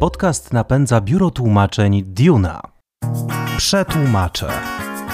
Podcast napędza biuro tłumaczeń Duna. Przetłumaczę.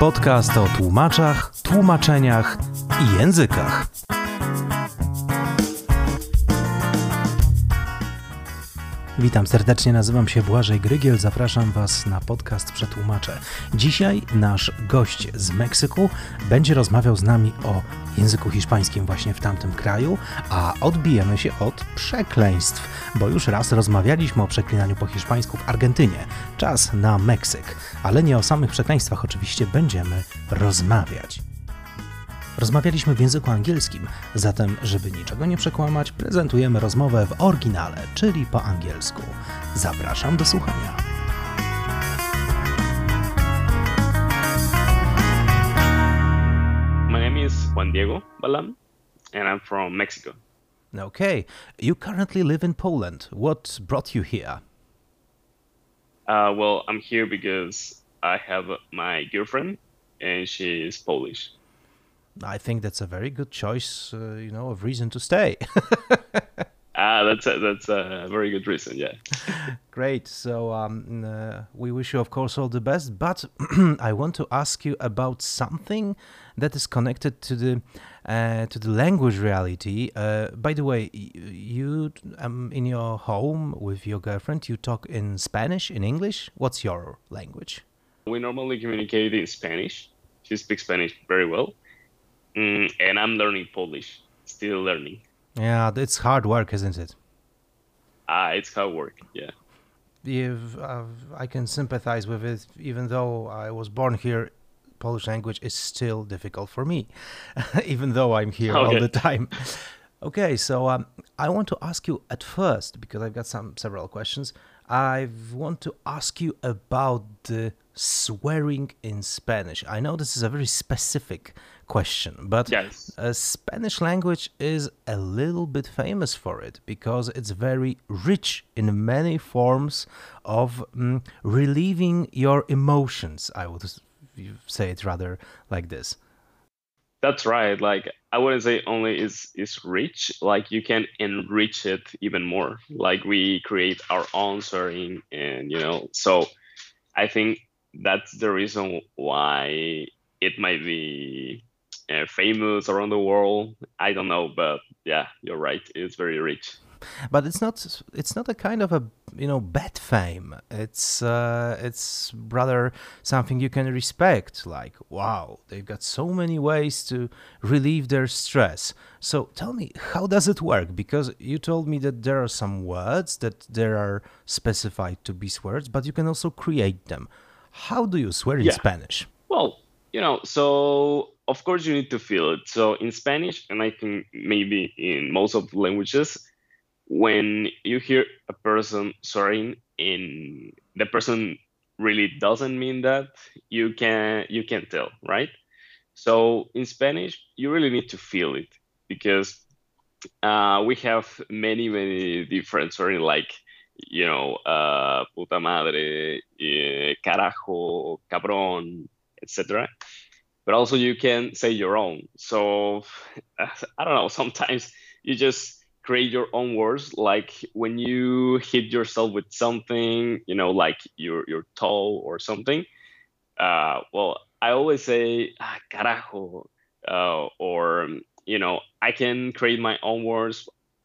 Podcast o tłumaczach, tłumaczeniach i językach. Witam serdecznie, nazywam się Błażej Grygiel, zapraszam Was na podcast Przetłumaczę. Dzisiaj nasz gość z Meksyku będzie rozmawiał z nami o języku hiszpańskim właśnie w tamtym kraju, a odbijemy się od przekleństw, bo już raz rozmawialiśmy o przeklinaniu po hiszpańsku w Argentynie. Czas na Meksyk, ale nie o samych przekleństwach oczywiście będziemy rozmawiać. Rozmawialiśmy w języku angielskim, zatem, żeby niczego nie przekłamać, prezentujemy rozmowę w oryginale, czyli po angielsku. Zapraszam do słuchania. My name is Juan Diego Balam, and I'm from Mexico. Okay, you currently live in Poland. What brought you here? Uh, well, I'm here because I have my girlfriend, and she is Polish. I think that's a very good choice, uh, you know, of reason to stay. Ah, that's a, that's a very good reason. Yeah. Great. So um, uh, we wish you, of course, all the best. But I want to ask you about something that is connected to the uh, to the language reality. Uh, by the way, you um, in your home with your girlfriend, you talk in Spanish, in English. What's your language? We normally communicate in Spanish. She speaks Spanish very well, mm, and I'm learning Polish. Still learning. Yeah, it's hard work, isn't it? Ah, it's hard work. Yeah. If, uh, I can sympathize with it, even though I was born here. Polish language is still difficult for me, even though I'm here all the time. Okay, so um, I want to ask you at first because I've got some several questions. I want to ask you about the swearing in Spanish. I know this is a very specific question, but Yes. uh, Spanish language is a little bit famous for it because it's very rich in many forms of mm, relieving your emotions. I would say it rather like this. That's right. Like I wouldn't say only is is rich. Like you can enrich it even more. Like we create our own swearing, and you know. So I think that's the reason why it might be uh, famous around the world. I don't know, but yeah, you're right. It's very rich. But it's not. It's not a kind of a you know bad fame. It's uh, it's rather something you can respect. Like wow, they've got so many ways to relieve their stress. So tell me, how does it work? Because you told me that there are some words that there are specified to be swears, but you can also create them. How do you swear in Yeah. Spanish? Well, you know, so of course you need to feel it. So in Spanish, and I think maybe in most of the languages, when you hear a person swearing in the person really doesn't mean that, you can you can tell, right? So in Spanish, you really need to feel it because uh, we have many many different swearing like you know, uh, puta madre, eh, carajo, cabrón, etc. But also you can say your own. So I don't know. Sometimes you just create your own words. Like when you hit yourself with something, you know, like your your toe or something. Uh, well, I always say ah, carajo, uh, or you know, I can create my own words.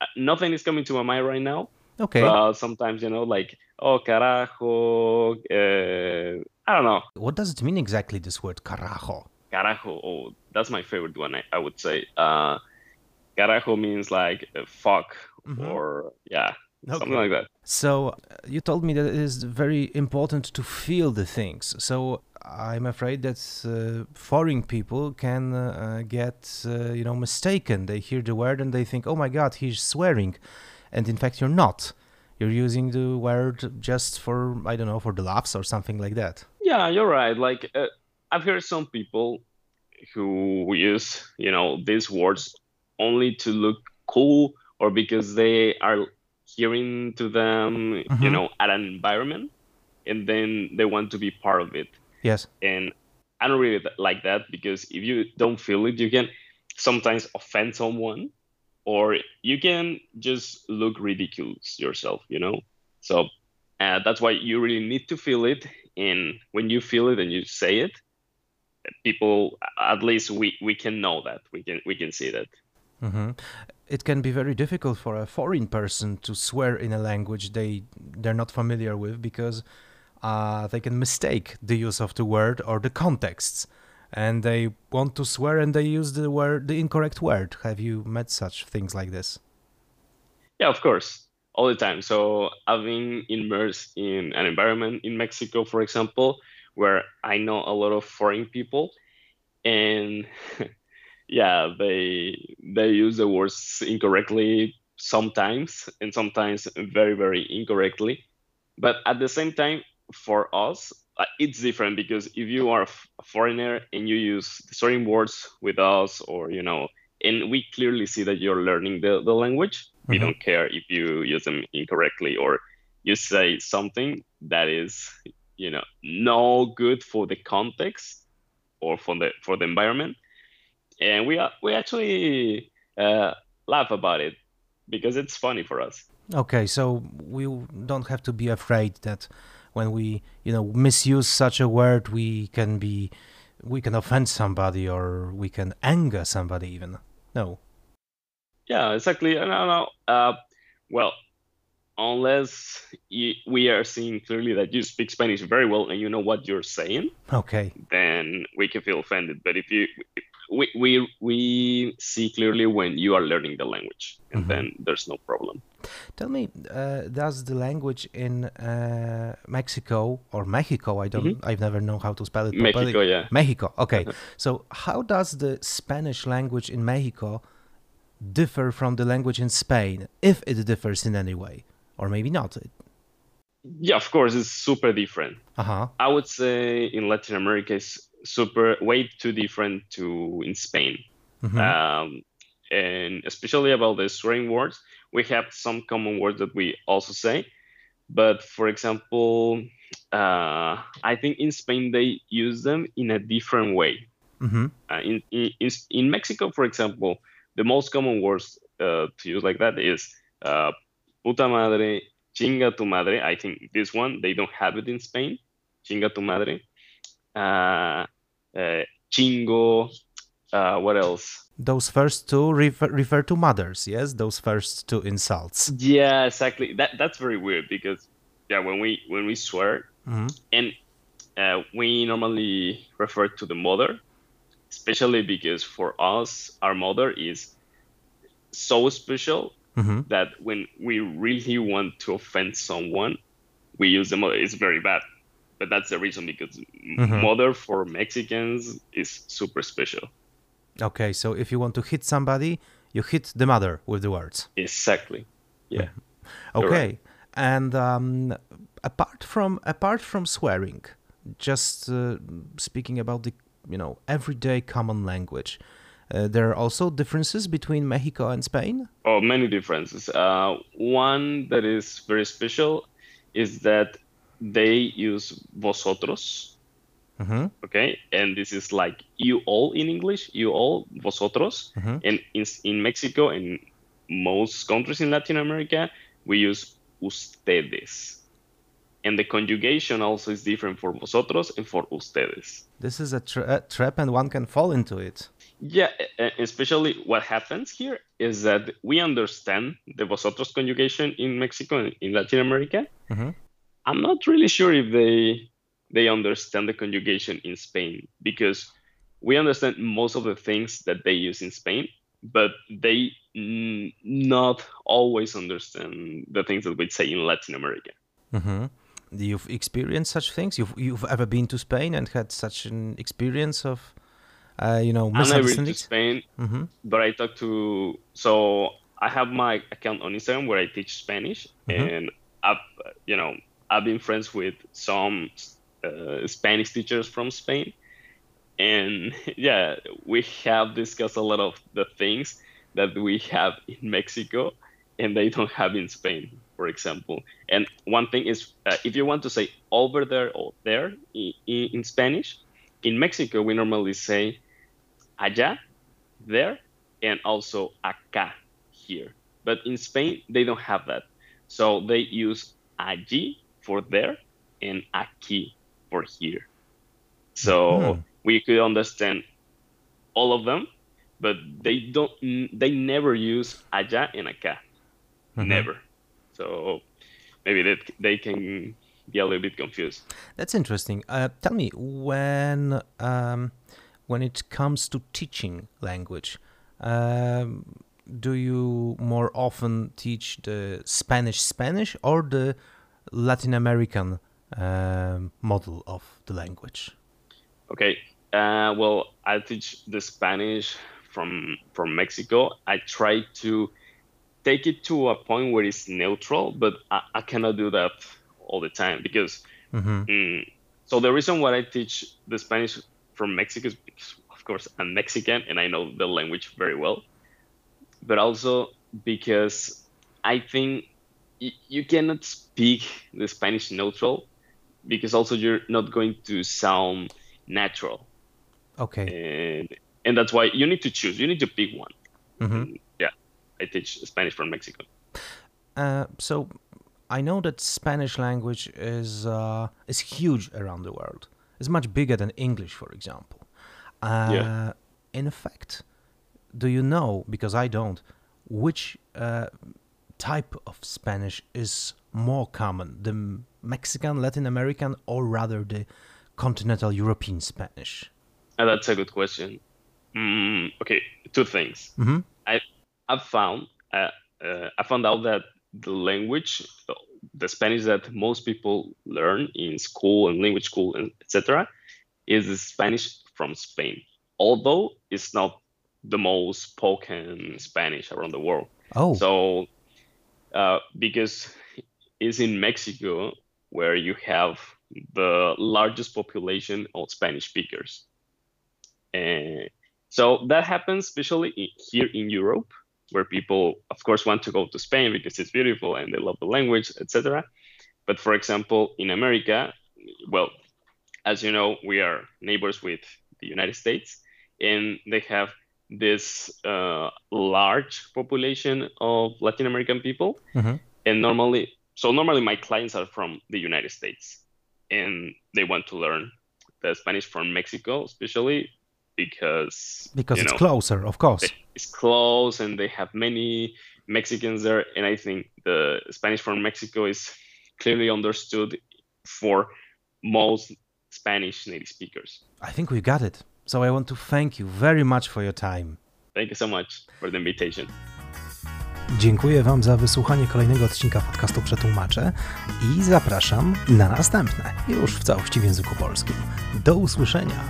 Uh, Nothing is coming to my mind right now. Okay. But sometimes, you know, like, oh, carajo, uh, I don't know, what does it mean exactly? This word carajo. carajo. Oh, that's my favorite one, I, I would say. Carajo means like fuck Mhm. or, yeah, something like that. So uh, you told me that it is very important to feel the things. So I'm afraid that uh, foreign people can uh, uh, get uh, you know mistaken. They hear the word and they think, "Oh my God, he's swearing," and in fact you're not. You're using the word just for I don't know for the laughs or something like that. Yeah, you're right. Like, uh, I've heard some people who use, you know, these words only to look cool or because they are hearing to them, you Mhm. know, at an environment and then they want to be part of it. Yes. And I don't really like that because if you don't feel it, you can sometimes offend someone or you can just look ridiculous yourself, you know? So uh, that's why you really need to feel it. And when you feel it and you say it, people, at least we, we can know that. We can, we can see that. Mm-hmm. It can be very difficult for a foreign person to swear in a language they they're not familiar with because uh, they can mistake the use of the word or the contexts and they want to swear and they use the word the incorrect word. Have you met such things like this? Yeah of course. All the time. So i've been immersed in an environment in mexico for example where i know a lot of foreign people. And yeah they they use the words incorrectly sometimes and sometimes very very incorrectly but at the same time for us uh, it's different because if you are a foreigner and you use the certain words with us or you know and we clearly see that you're learning the, the language mm-hmm. we don't care if you use them incorrectly or you say something that is you know no good for the context or for the for the environment and we are we actually uh, laugh about it because it's funny for us. Okay so we don't have to be afraid that when we you know misuse such a word we can be we can offend somebody or we can anger somebody even. No. Yeah exactly. No no uh, well unless you, we are seeing clearly that you speak spanish very well and you know what you're saying okay. then we can feel offended. But if you we, we we see clearly when you are learning the language and mm-hmm. then there's no problem tell me uh, does the language in uh, mexico or mexico i don't mm-hmm. i've never known how to spell it properly. mexico yeah mexico okay so how does the spanish language in mexico differ from the language in spain if it differs in any way or maybe not yeah of course it's super different uh-huh. i would say in latin america it's super way too different to in Spain. Mm-hmm. Um, and especially about the swearing words, we have some common words that we also say. But for example, uh, I think in Spain they use them in a different way. Mm-hmm. Uh, in, in in Mexico, for example, the most common words uh, to use like that is uh, puta madre, chinga tu madre. I think this one they don't have it in Spain. Chinga tu madre. Uh, chingo. Uh, what else? Those first two refer, refer to mothers, yes. Those first two insults. Yeah, exactly. That that's very weird because yeah, when we when we swear mm-hmm. and uh, we normally refer to the mother, especially because for us our mother is so special mm-hmm. that when we really want to offend someone, we use the mother. It's very bad but that's the reason because mm-hmm. mother for Mexicans is super special. Okay, so if you want to hit somebody, you hit the mother with the words. Exactly. Yeah. Mm-hmm. Okay, and um, apart from apart from swearing, just uh, speaking about the you know everyday common language. Uh, there are also differences between Mexico and Spain. Oh, many differences. Uh, one that is very special is that they use vosotros. Mm-hmm. Okay, and this is like you all in English, you all, vosotros. Mm-hmm. And in, in Mexico and most countries in Latin America, we use ustedes. And the conjugation also is different for vosotros and for ustedes. This is a, tra- a trap, and one can fall into it. Yeah, especially what happens here is that we understand the vosotros conjugation in Mexico and in Latin America, mm-hmm. I'm not really sure if they they understand the conjugation in Spain because we understand most of the things that they use in Spain, but they n- not always understand the things that we say in Latin America. Mm-hmm. You've experienced such things. You've you've ever been to Spain and had such an experience of, uh, you know, I've never been to Spain, mm-hmm. but I talk to. So I have my account on Instagram where I teach Spanish, mm-hmm. and I've you know I've been friends with some uh, Spanish teachers from Spain, and yeah, we have discussed a lot of the things that we have in Mexico and they don't have in Spain, for example. And one thing is, uh, if you want to say over there or there in, in Spanish, in Mexico we normally say allá, there, and also acá, here. But in Spain, they don't have that. So they use allí for there and aquí for here. So hmm. we could understand all of them, but they don't. They never use allá and acá. Mm-hmm. Never. So maybe that they can be a little bit confused. That's interesting. Uh, tell me when um, when it comes to teaching language. Um, do you more often teach the Spanish Spanish or the Latin American um, model of the language? Okay. Uh, well, I teach the Spanish from from Mexico. I try to take it to a point where it's neutral, but I, I cannot do that all the time because. Mm-hmm. Mm, so the reason why I teach the Spanish from Mexico is because, of course, I'm Mexican and I know the language very well, but also because I think you cannot speak the Spanish neutral because also you're not going to sound natural. Okay. And and that's why you need to choose. You need to pick one. Mm-hmm. yeah, I teach Spanish from Mexico. Uh, so I know that Spanish language is uh, is huge around the world. It's much bigger than English, for example. Uh, yeah. In fact, do you know? Because I don't. Which uh, type of Spanish is more common, the Mexican, Latin American, or rather the continental European Spanish? Uh, that's a good question. Mm, okay, two things. Mm-hmm. I I found uh, uh, I found out that the language, the Spanish that most people learn in school and language school and etc., is the Spanish from Spain. Although it's not the most spoken Spanish around the world. Oh, so uh, because it's in Mexico where you have the largest population of Spanish speakers. And so that happens especially here in Europe, where people, of course, want to go to Spain because it's beautiful and they love the language, etc. But for example, in America, well, as you know, we are neighbors with the United States, and they have this uh, large population of Latin American people. Mm-hmm. And normally, so normally my clients are from the United States and they want to learn the Spanish from Mexico, especially because because it's know, closer, of course. It's close, and they have many Mexicans there, and I think the Spanish from Mexico is clearly understood for most Spanish native speakers. I think we got it. So I want to thank you very much for your time. Thank you so much for the invitation. Dziękuję Wam za wysłuchanie kolejnego odcinka podcastu Przetłumaczę i zapraszam na następne, już w całości w języku polskim. Do usłyszenia!